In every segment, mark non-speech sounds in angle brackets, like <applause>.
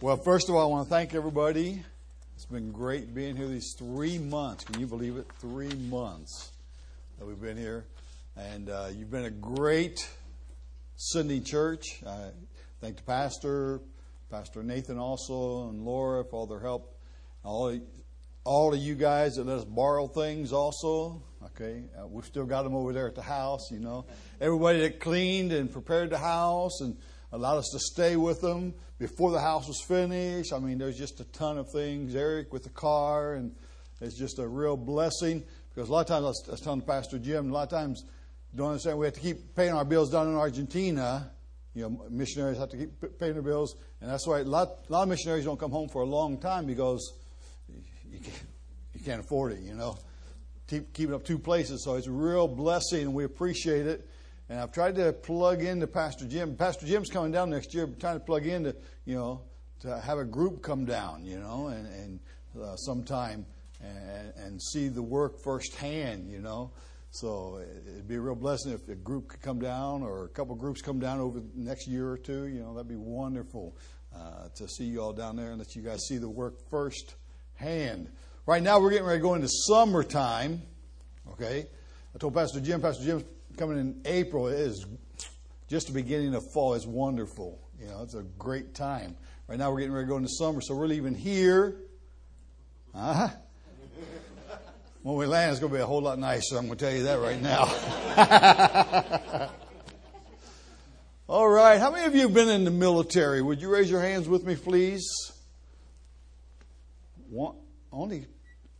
Well, first of all, I want to thank everybody. It's been great being here these three months. Can you believe it? Three months that we've been here. And uh, you've been a great sending church. I thank the pastor, Pastor Nathan also, and Laura for all their help. All, all of you guys that let us borrow things also. Okay, uh, we've still got them over there at the house, you know. Everybody that cleaned and prepared the house and allowed us to stay with them before the house was finished. I mean, there's just a ton of things. Eric with the car, and it's just a real blessing because a lot of times I was, I telling Pastor Jim, a lot of times don't understand we have to keep paying our bills down in Argentina. You know, missionaries have to keep paying their bills, and that's why a lot, a lot of missionaries don't come home for a long time because you can't, you can't afford it. You know, keep keeping up two places. So it's a real blessing, and we appreciate it. And I've tried to plug into Pastor Jim. Pastor Jim's coming down next year, trying to plug in to, you know, to have a group come down, you know, and, and uh, sometime and, and see the work firsthand, you know. So it'd be a real blessing if a group could come down or a couple groups come down over the next year or two. You know, that'd be wonderful uh, to see you all down there and let you guys see the work firsthand. Right now, we're getting ready to go into summertime. Okay, I told Pastor Jim. Pastor Jim's coming in April is just the beginning of fall It's wonderful. You know, it's a great time. Right now we're getting ready to go into summer, so we're leaving here. Uh-huh. When we land, it's going to be a whole lot nicer. I'm going to tell you that right now. <laughs> All right. How many of you have been in the military? Would you raise your hands with me, please? One, only,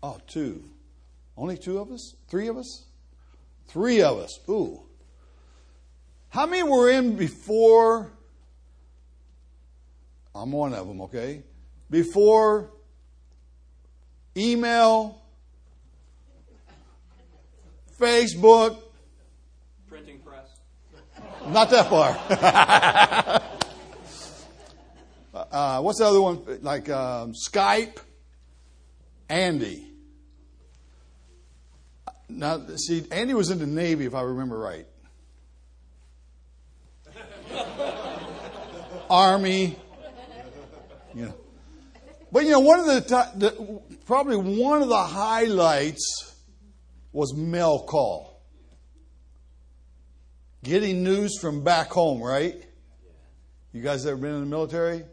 oh, two. Only two of us? Three of us? Three of us. Ooh. How many were in before? I'm one of them, okay? Before email, Facebook, printing press. Not that far. <laughs> uh, what's the other one? Like um, Skype, Andy. Now, see, Andy was in the Navy, if I remember right. <laughs> Army, you know. But you know, one of the, the, probably one of the highlights was mail call. Getting news from back home, right? You guys ever been in the military?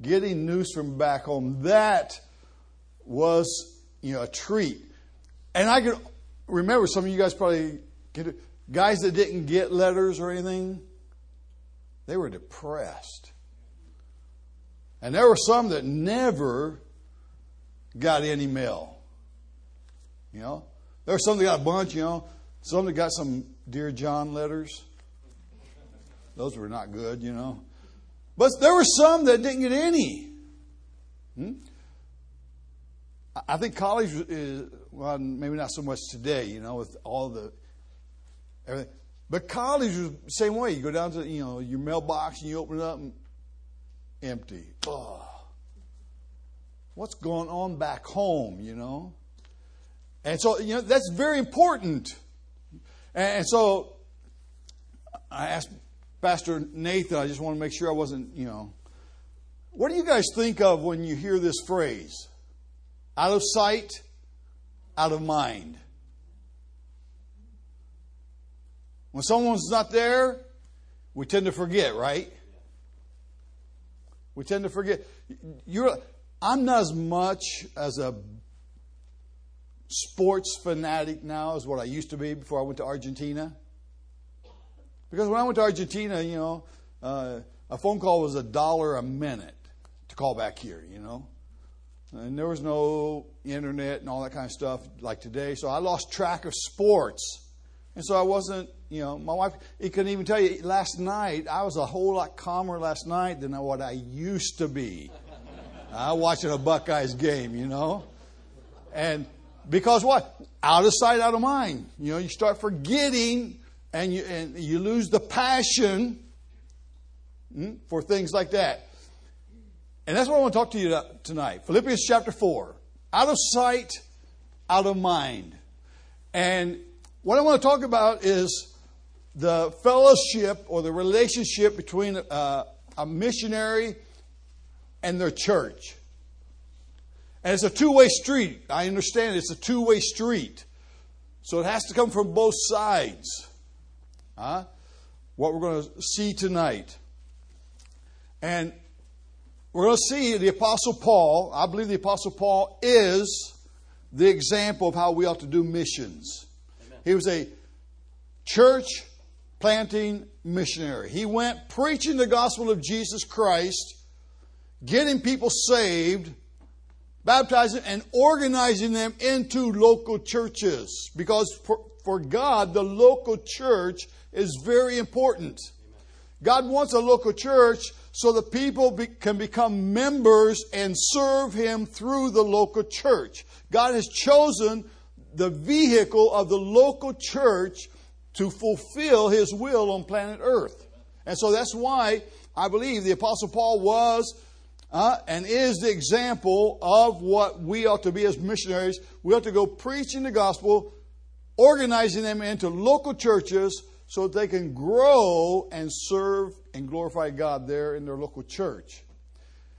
Getting news from back home. That was, you know, a treat. And I could remember some of you guys probably get guys that didn't get letters or anything, they were depressed. And there were some that never got any mail. You know? There were some that got a bunch, you know. Some that got some Dear John letters. Those were not good, you know. But there were some that didn't get any. Hmm? I think college is, well, maybe not so much today, you know, with all the everything. But college was the same way. You go down to, you know, your mailbox and you open it up and empty. Oh. What's going on back home, you know? And so, you know, that's very important. And so I asked Pastor Nathan, I just want to make sure I wasn't, you know, what do you guys think of when you hear this phrase? Out of sight, out of mind. When someone's not there, we tend to forget, right? We tend to forget. You're, I'm not as much as a sports fanatic now as what I used to be before I went to Argentina. Because when I went to Argentina, you know, uh, a phone call was a dollar a minute to call back here, you know. And there was no internet and all that kind of stuff like today. So I lost track of sports. And so I wasn't, you know, my wife, he couldn't even tell you, last night, I was a whole lot calmer last night than what I used to be. I watching a Buckeyes game, you know. And because what? Out of sight, out of mind. You know, you start forgetting and you, and you lose the passion hmm, for things like that. And that's what I want to talk to you tonight. Philippians chapter 4. Out of sight, out of mind. And what I want to talk about is the fellowship or the relationship between uh, a missionary and their church. And it's a two way street. I understand it's a two way street. So it has to come from both sides. Huh? What we're going to see tonight. And we're going to see the Apostle Paul. I believe the Apostle Paul is the example of how we ought to do missions. Amen. He was a church planting missionary. He went preaching the gospel of Jesus Christ, getting people saved, baptizing, and organizing them into local churches. Because for, for God, the local church is very important. God wants a local church so that people be, can become members and serve Him through the local church. God has chosen the vehicle of the local church to fulfill His will on planet Earth. And so that's why I believe the Apostle Paul was uh, and is the example of what we ought to be as missionaries. We ought to go preaching the gospel, organizing them into local churches so that they can grow and serve and glorify God there in their local church.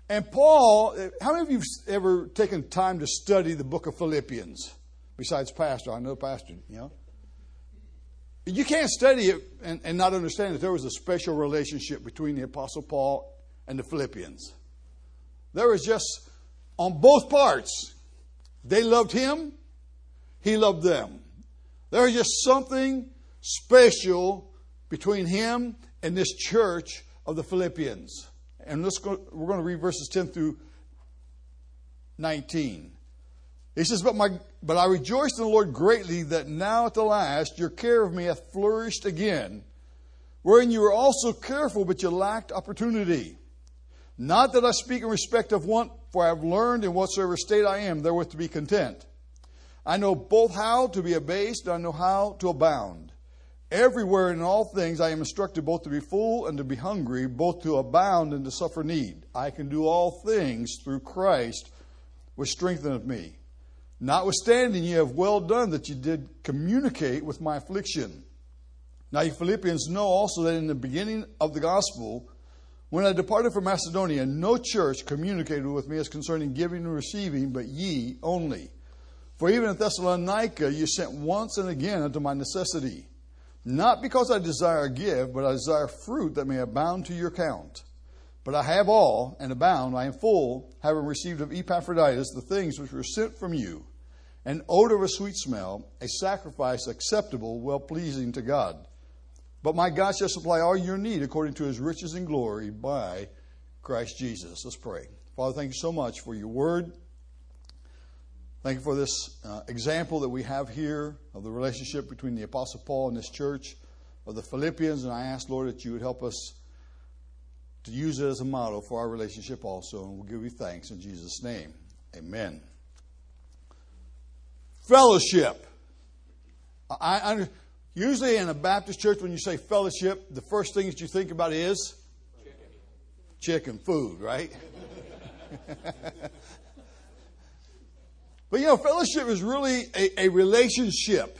And Paul, how many of you have ever taken time to study the book of Philippians? Besides pastor, I know pastor, you know. You can't study it and, and not understand that there was a special relationship between the Apostle Paul and the Philippians. There was just, on both parts, they loved him, he loved them. There was just something special between him and this church of the Philippians. And let's go, we're going to read verses 10 through 19. He says, but, my, but I rejoice in the Lord greatly that now at the last your care of me hath flourished again, wherein you were also careful, but you lacked opportunity. Not that I speak in respect of want, for I have learned in whatsoever state I am therewith to be content. I know both how to be abased, and I know how to abound. Everywhere in all things I am instructed both to be full and to be hungry, both to abound and to suffer need. I can do all things through Christ, which strengtheneth me. Notwithstanding, ye have well done that ye did communicate with my affliction. Now, you Philippians know also that in the beginning of the gospel, when I departed from Macedonia, no church communicated with me as concerning giving and receiving, but ye only. For even at Thessalonica, you sent once and again unto my necessity. Not because I desire a gift, but I desire fruit that may abound to your account. But I have all, and abound, I am full, having received of Epaphroditus the things which were sent from you an odor of a sweet smell, a sacrifice acceptable, well pleasing to God. But my God shall supply all your need according to his riches and glory by Christ Jesus. Let's pray. Father, thank you so much for your word. Thank you for this uh, example that we have here of the relationship between the Apostle Paul and this church of the Philippians. And I ask, Lord, that you would help us to use it as a model for our relationship also. And we'll give you thanks in Jesus' name. Amen. Fellowship. I, I, usually in a Baptist church, when you say fellowship, the first thing that you think about is chicken, chicken food, right? <laughs> But you know, fellowship is really a, a relationship.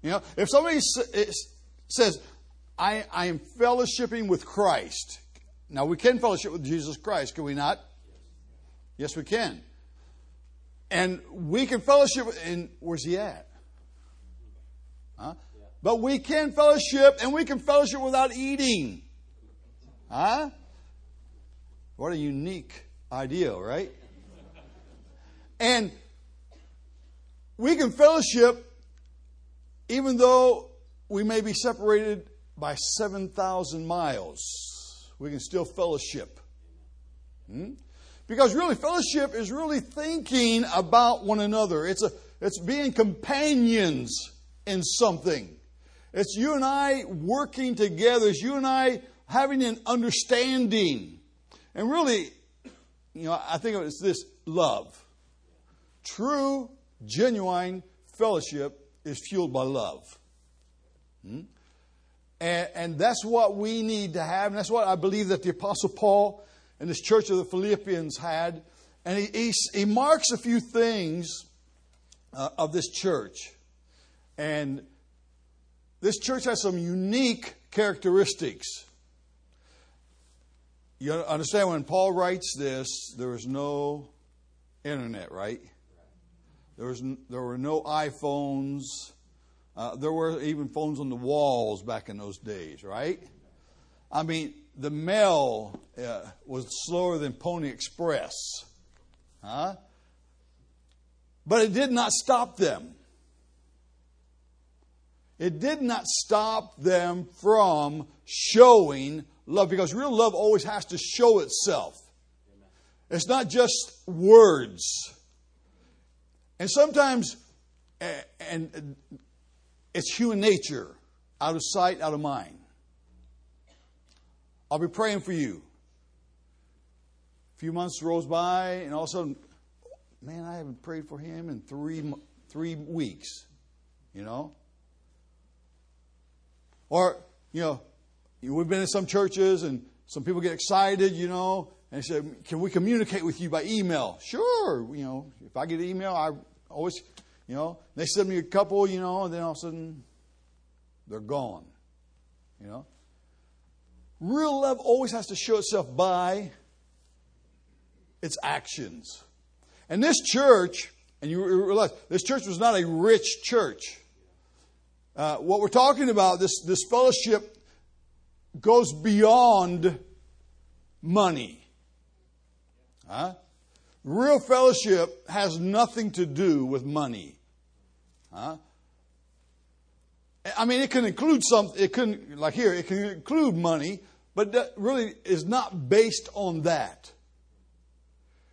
You know, if somebody says, I, I am fellowshipping with Christ. Now, we can fellowship with Jesus Christ, can we not? Yes, we can. And we can fellowship, and where's he at? Huh? But we can fellowship, and we can fellowship without eating. Huh? What a unique idea, right? And we can fellowship even though we may be separated by 7,000 miles. We can still fellowship. Hmm? Because really, fellowship is really thinking about one another. It's, a, it's being companions in something. It's you and I working together. It's you and I having an understanding. And really, you know, I think it's this love. True, genuine fellowship is fueled by love. Hmm? And, and, that's what we need to have. And that's what I believe that the Apostle Paul and this church of the Philippians had. And he, he, he marks a few things uh, of this church. And this church has some unique characteristics. you understand when Paul writes this, there was no internet, right? There was there were no iPhones. Uh, there were even phones on the walls back in those days, right? I mean, the mail uh, was slower than Pony Express, huh? But it did not stop them. It did not stop them from showing love because real love always has to show itself. It's not just words. And sometimes, eh, and it's human nature, out of sight, out of mind. I'll be praying for you. A few months rolls by, and all of a sudden, man, I haven't prayed for him in three three weeks. You know, or you know, We've been in some churches and some people get excited, you know, and say, Can we communicate with you by email? Sure. You know, if I get an email, I always, you know, they send me a couple, you know, and then all of a sudden they're gone. You know? Real love always has to show itself by its actions. And this church, and you realize this church was not a rich church. Uh, what we're talking about, this, this fellowship goes beyond money. Huh? Real fellowship has nothing to do with money. Huh? I mean, it can include something, it can, like here, it can include money, but that really is not based on that.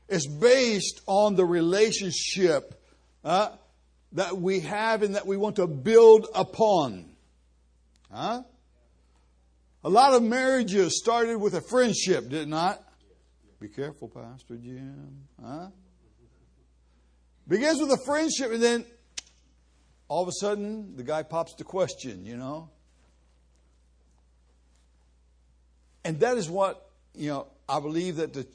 It's based on the relationship uh, that we have and that we want to build upon. Huh? A lot of marriages started with a friendship, did it not? Be careful, Pastor Jim. Huh? Begins with a friendship, and then all of a sudden the guy pops the question, you know? And that is what, you know, I believe that the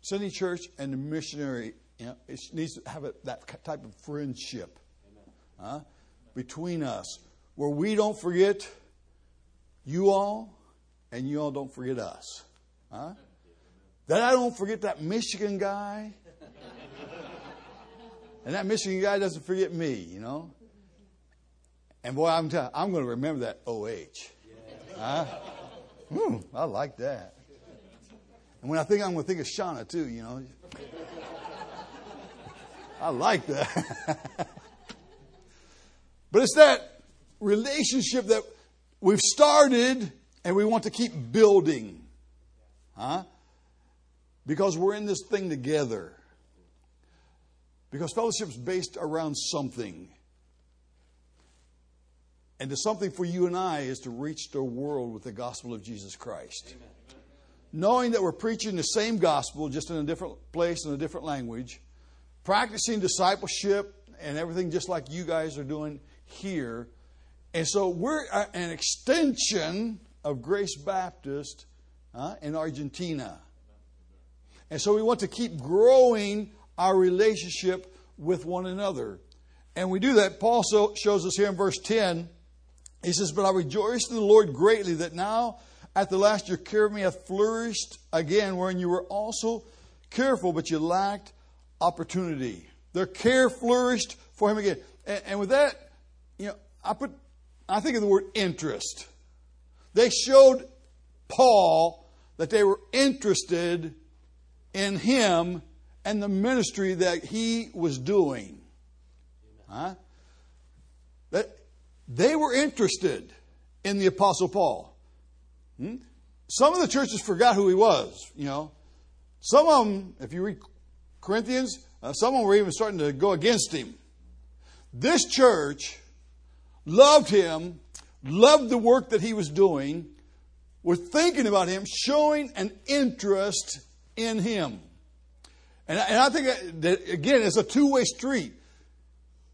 Sunday church and the missionary, you know, it needs to have a, that type of friendship huh, between us where we don't forget you all and you all don't forget us. Huh? That I don't forget that Michigan guy. and that Michigan guy doesn't forget me, you know? And boy, I'm, telling, I'm going to remember that OH. I like that. And when I think I'm going to think of Shauna too, you know. I like that. <laughs> but it's that relationship that we've started and we want to keep building. Huh? Because we're in this thing together. Because fellowship is based around something. And the something for you and I is to reach the world with the gospel of Jesus Christ. Amen. Knowing that we're preaching the same gospel, just in a different place and a different language, practicing discipleship and everything just like you guys are doing here. And so we're an extension of Grace Baptist uh, in Argentina. And so we want to keep growing our relationship with one another. And we do that. Paul so, shows us here in verse 10. He says, But I rejoice in the Lord greatly that now at the last your care of me hath flourished again, wherein you were also careful, but you lacked opportunity. Their care flourished for him again. And, and with that, you know, I put I think of the word interest. They showed Paul that they were interested in him and the ministry that he was doing. Huh? That they were interested in the Apostle Paul. Hmm? Some of the churches forgot who he was, you know. Some of them, if you read Corinthians, uh, some of them were even starting to go against him. This church loved him loved the work that he was doing, were thinking about him, showing an interest in him. And, and I think that, again, it's a two way street.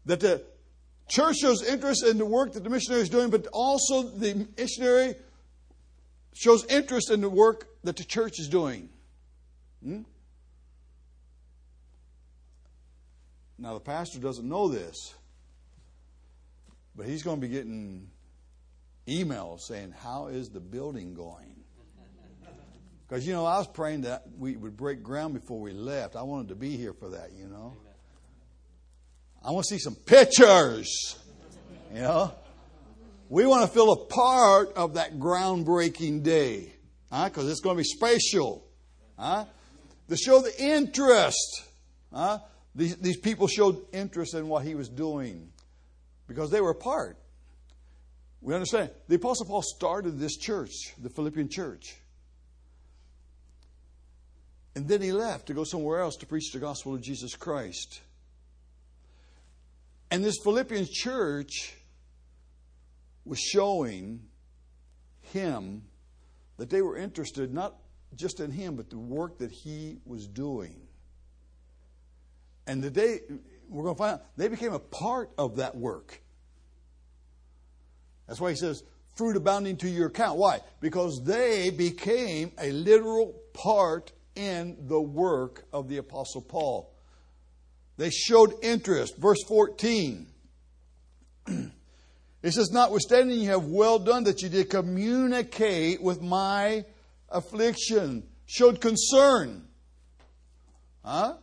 That the church shows interest in the work that the missionary is doing, but also the missionary shows interest in the work that the church is doing. Hmm? Now, the pastor doesn't know this, but he's going to be getting emails saying, How is the building going? Because, you know, I was praying that we would break ground before we left. I wanted to be here for that, you know. I want to see some pictures, you know. We want to feel a part of that groundbreaking day, because it's going to be special. Huh? To show the interest. Huh? These, these people showed interest in what he was doing because they were a part. We understand. The Apostle Paul started this church, the Philippian church. And then he left to go somewhere else to preach the gospel of Jesus Christ. And this Philippian church was showing him that they were interested not just in him, but the work that he was doing. And the day we're going to find out, they became a part of that work. That's why he says, fruit abounding to your account. Why? Because they became a literal part in the work of the Apostle Paul. They showed interest. Verse 14. <clears throat> It says, Notwithstanding, you have well done that you did communicate with my affliction, showed concern. Huh?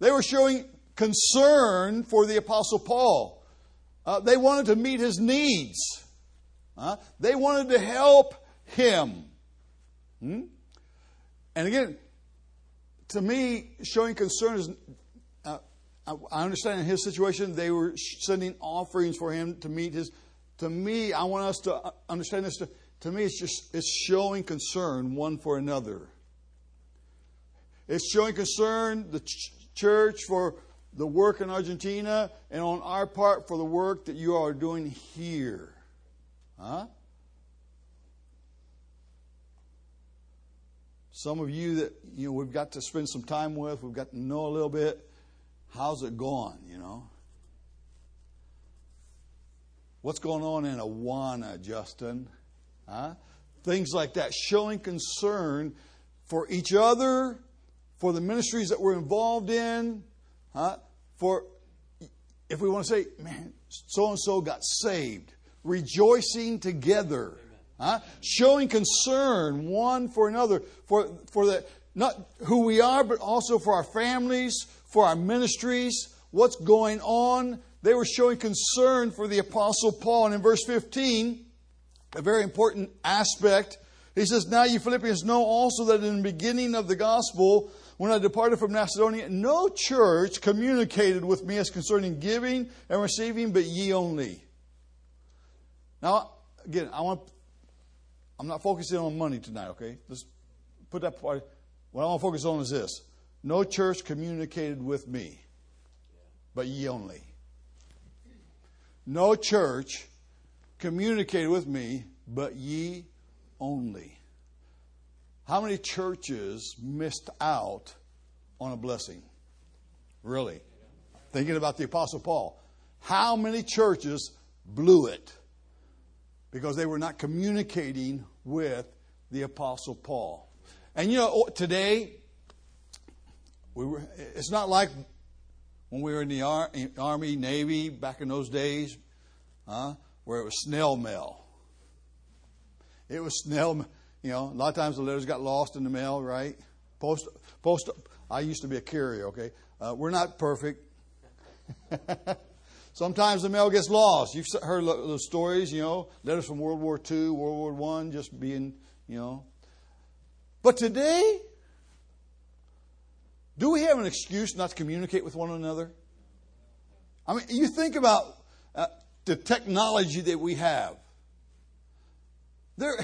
They were showing concern for the Apostle Paul. Uh, they wanted to meet his needs. Uh, they wanted to help him. Hmm? And again, to me, showing concern is. Uh, I understand in his situation, they were sending offerings for him to meet his. To me, I want us to uh, understand this. To, to me, it's just it's showing concern one for another. It's showing concern the ch- church for the work in Argentina and on our part for the work that you are doing here. Huh? Some of you that you know we've got to spend some time with, we've got to know a little bit. How's it going, you know? What's going on in Awana, Justin? Huh? Things like that, showing concern for each other, for the ministries that we're involved in, Huh? For if we want to say, man, so and so got saved, rejoicing together, huh? showing concern one for another, for, for the, not who we are, but also for our families, for our ministries, what's going on. They were showing concern for the Apostle Paul. And in verse 15, a very important aspect, he says, Now you Philippians know also that in the beginning of the gospel, when I departed from Macedonia, no church communicated with me as concerning giving and receiving, but ye only. Now, again, I want. I'm not focusing on money tonight. Okay, let's put that part. What I want to focus on is this: no church communicated with me, but ye only. No church communicated with me, but ye only. How many churches missed out on a blessing? Really? Thinking about the Apostle Paul. How many churches blew it because they were not communicating with the Apostle Paul? And you know, today, we were, it's not like when we were in the Ar- Army, Navy, back in those days, huh, where it was snail mail. It was snail you know, a lot of times the letters got lost in the mail, right? Post, post. I used to be a carrier. Okay, uh, we're not perfect. <laughs> Sometimes the mail gets lost. You've heard those stories, you know, letters from World War II, World War One, just being, you know. But today, do we have an excuse not to communicate with one another? I mean, you think about uh, the technology that we have. There,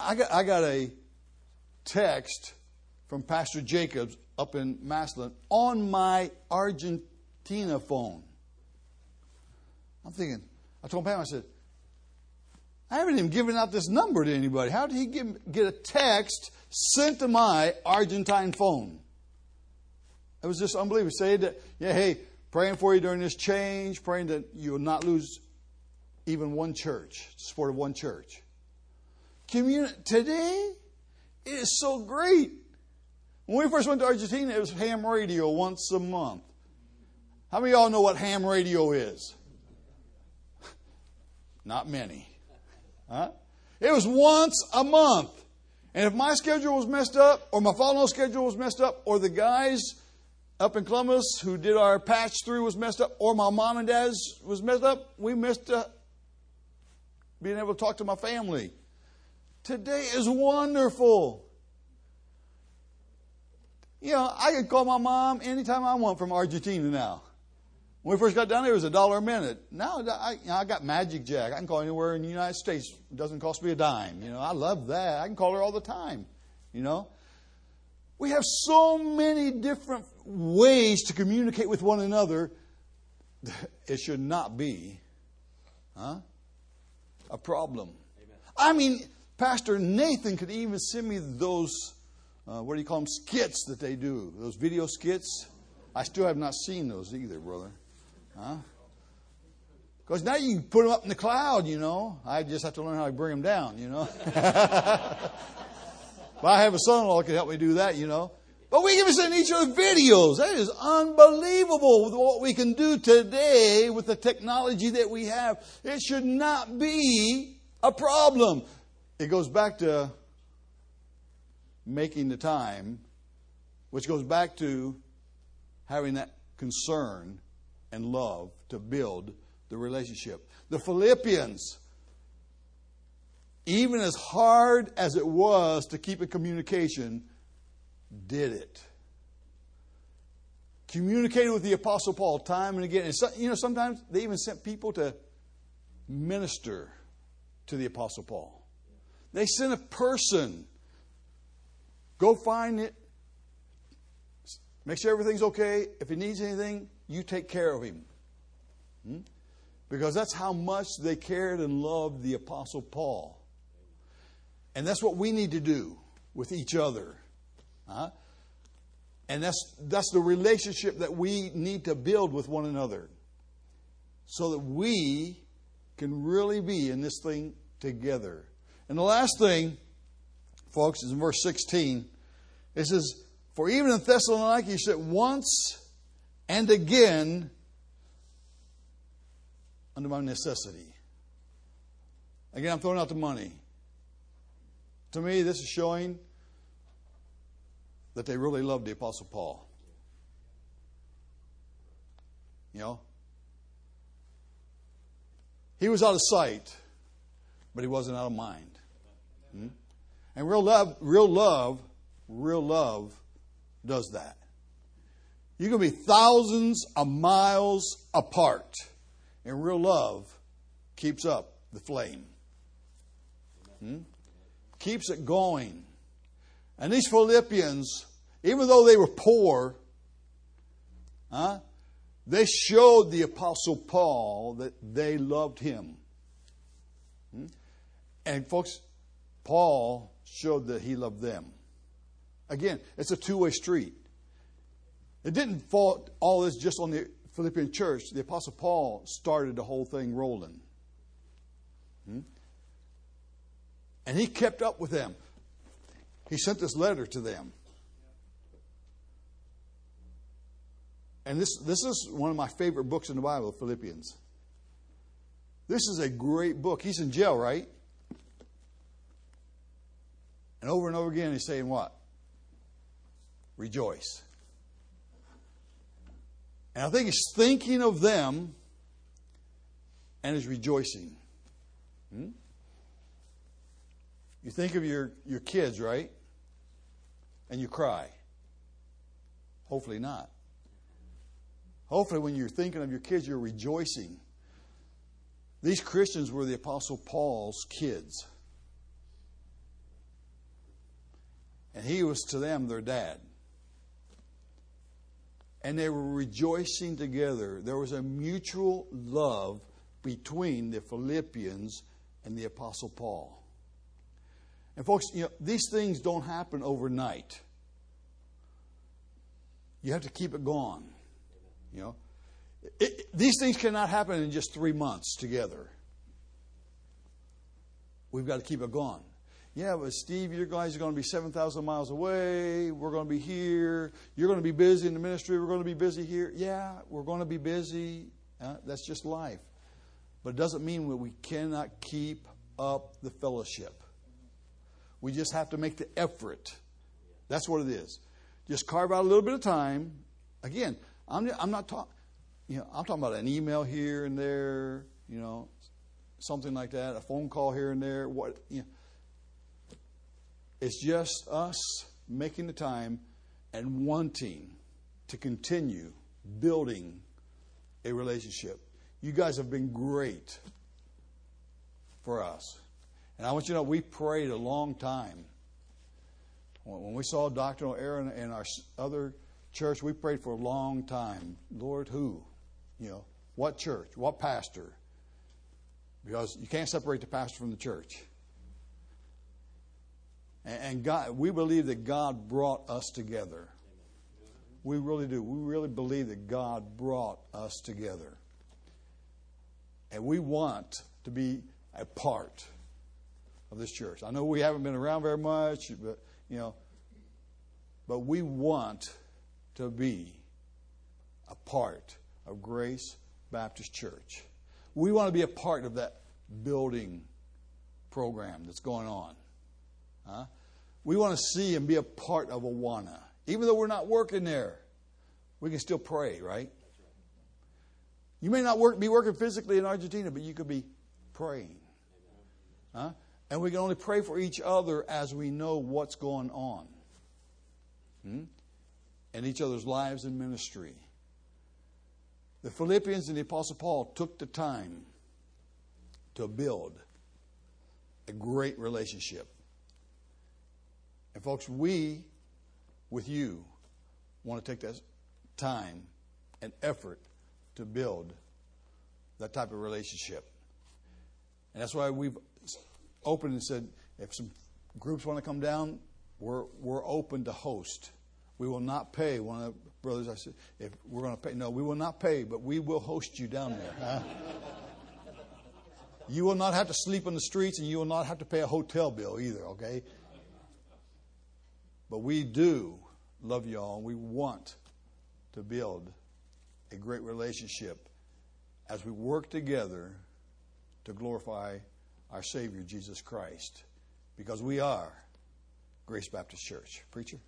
I got, I got a text from Pastor Jacobs up in Massillon on my Argentina phone. I'm thinking, I told Pam, I said, I haven't even given out this number to anybody. How did he get, get a text sent to my Argentine phone? It was just unbelievable. Say that, yeah, hey, praying for you during this change, praying that you will not lose even one church, support of one church. Communi- today, it is so great. When we first went to Argentina, it was ham radio once a month. How many of y'all know what ham radio is? Not many. Huh? It was once a month. And if my schedule was messed up, or my follow schedule was messed up, or the guys up in Columbus who did our patch through was messed up, or my mom and dad's was messed up, we missed uh, being able to talk to my family. Today is wonderful. You know, I can call my mom anytime I want from Argentina now. When we first got down there, it was a dollar a minute. Now I, I got Magic Jack. I can call anywhere in the United States. It doesn't cost me a dime. You know, I love that. I can call her all the time. You know, we have so many different ways to communicate with one another. <laughs> It should not be, huh, a problem. Amen. I mean, Pastor Nathan could even send me those. Uh, what do you call them? Skits that they do. Those video skits. I still have not seen those either, brother. Huh? Because now you can put them up in the cloud, you know. I just have to learn how to bring them down, you know. <laughs> but I have a son-in-law that can help me do that, you know. But we can send each other videos. That is unbelievable what we can do today with the technology that we have. It should not be a problem. It goes back to making the time, which goes back to having that concern and love to build the relationship. The Philippians, even as hard as it was to keep in communication, did it. Communicated with the Apostle Paul time and again. And so, you know, sometimes they even sent people to minister to the Apostle Paul. They sent a person. Go find it. Make sure everything's okay. If he needs anything, you take care of him. Hmm? Because that's how much they cared and loved the Apostle Paul. And that's what we need to do with each other. Huh? And that's, that's the relationship that we need to build with one another so that we can really be in this thing together. And the last thing, folks, is in verse 16. It says, For even in Thessalonica, he said, once and again under my necessity. Again, I'm throwing out the money. To me, this is showing that they really loved the Apostle Paul. You know? He was out of sight, but he wasn't out of mind. Hmm? And real love, real love, real love does that. You can be thousands of miles apart, and real love keeps up the flame. Hmm? Keeps it going. And these Philippians, even though they were poor, huh, they showed the Apostle Paul that they loved him. Hmm? And folks, Paul showed that he loved them. Again, it's a two way street. It didn't fall all this just on the Philippian church. The Apostle Paul started the whole thing rolling. Hmm? And he kept up with them. He sent this letter to them. And this, this is one of my favorite books in the Bible, Philippians. This is a great book. He's in jail, right? And over and over again, he's saying what? Rejoice. And I think he's thinking of them and is rejoicing. Hmm? You think of your, your kids, right? And you cry. Hopefully not. Hopefully, when you're thinking of your kids, you're rejoicing. These Christians were the Apostle Paul's kids. And he was to them their dad and they were rejoicing together. There was a mutual love between the Philippians and the Apostle Paul. And folks, you know, these things don't happen overnight. You have to keep it going. You know, it, these things cannot happen in just three months together. We've got to keep it going yeah, but Steve, you guys are going to be 7,000 miles away. We're going to be here. You're going to be busy in the ministry. We're going to be busy here. Yeah, we're going to be busy. Uh, that's just life. But it doesn't mean that we cannot keep up the fellowship. We just have to make the effort. That's what it is. Just carve out a little bit of time. Again, I'm, I'm not talking, you know, I'm talking about an email here and there, you know, something like that, a phone call here and there. What, you know, it's just us making the time and wanting to continue building a relationship. You guys have been great for us. And I want you to know we prayed a long time. When we saw Dr. Aaron in our other church, we prayed for a long time. Lord, who? You know, what church? What pastor? Because you can't separate the pastor from the church. And God, we believe that God brought us together. We really do. We really believe that God brought us together. And we want to be a part of this church. I know we haven't been around very much, but you know, but we want to be a part of Grace Baptist Church. We want to be a part of that building program that's going on. Huh? We want to see and be a part of Awana. Even though we're not working there, we can still pray, right? You may not work, be working physically in Argentina, but you could be praying. Huh? And we can only pray for each other as we know what's going on hmm? in each other's lives and ministry. The Philippians and the Apostle Paul took the time to build a great relationship. And, folks, we, with you, want to take that time and effort to build that type of relationship. And that's why we've opened and said if some groups want to come down, we're, we're open to host. We will not pay. One of the brothers, I said, if we're going to pay, no, we will not pay, but we will host you down there. Huh? you will not have to sleep on the streets and you will not have to pay a hotel bill either, okay? But we do love y'all and we want to build a great relationship as we work together to glorify our Savior, Jesus Christ, because we are Grace Baptist Church. Preacher?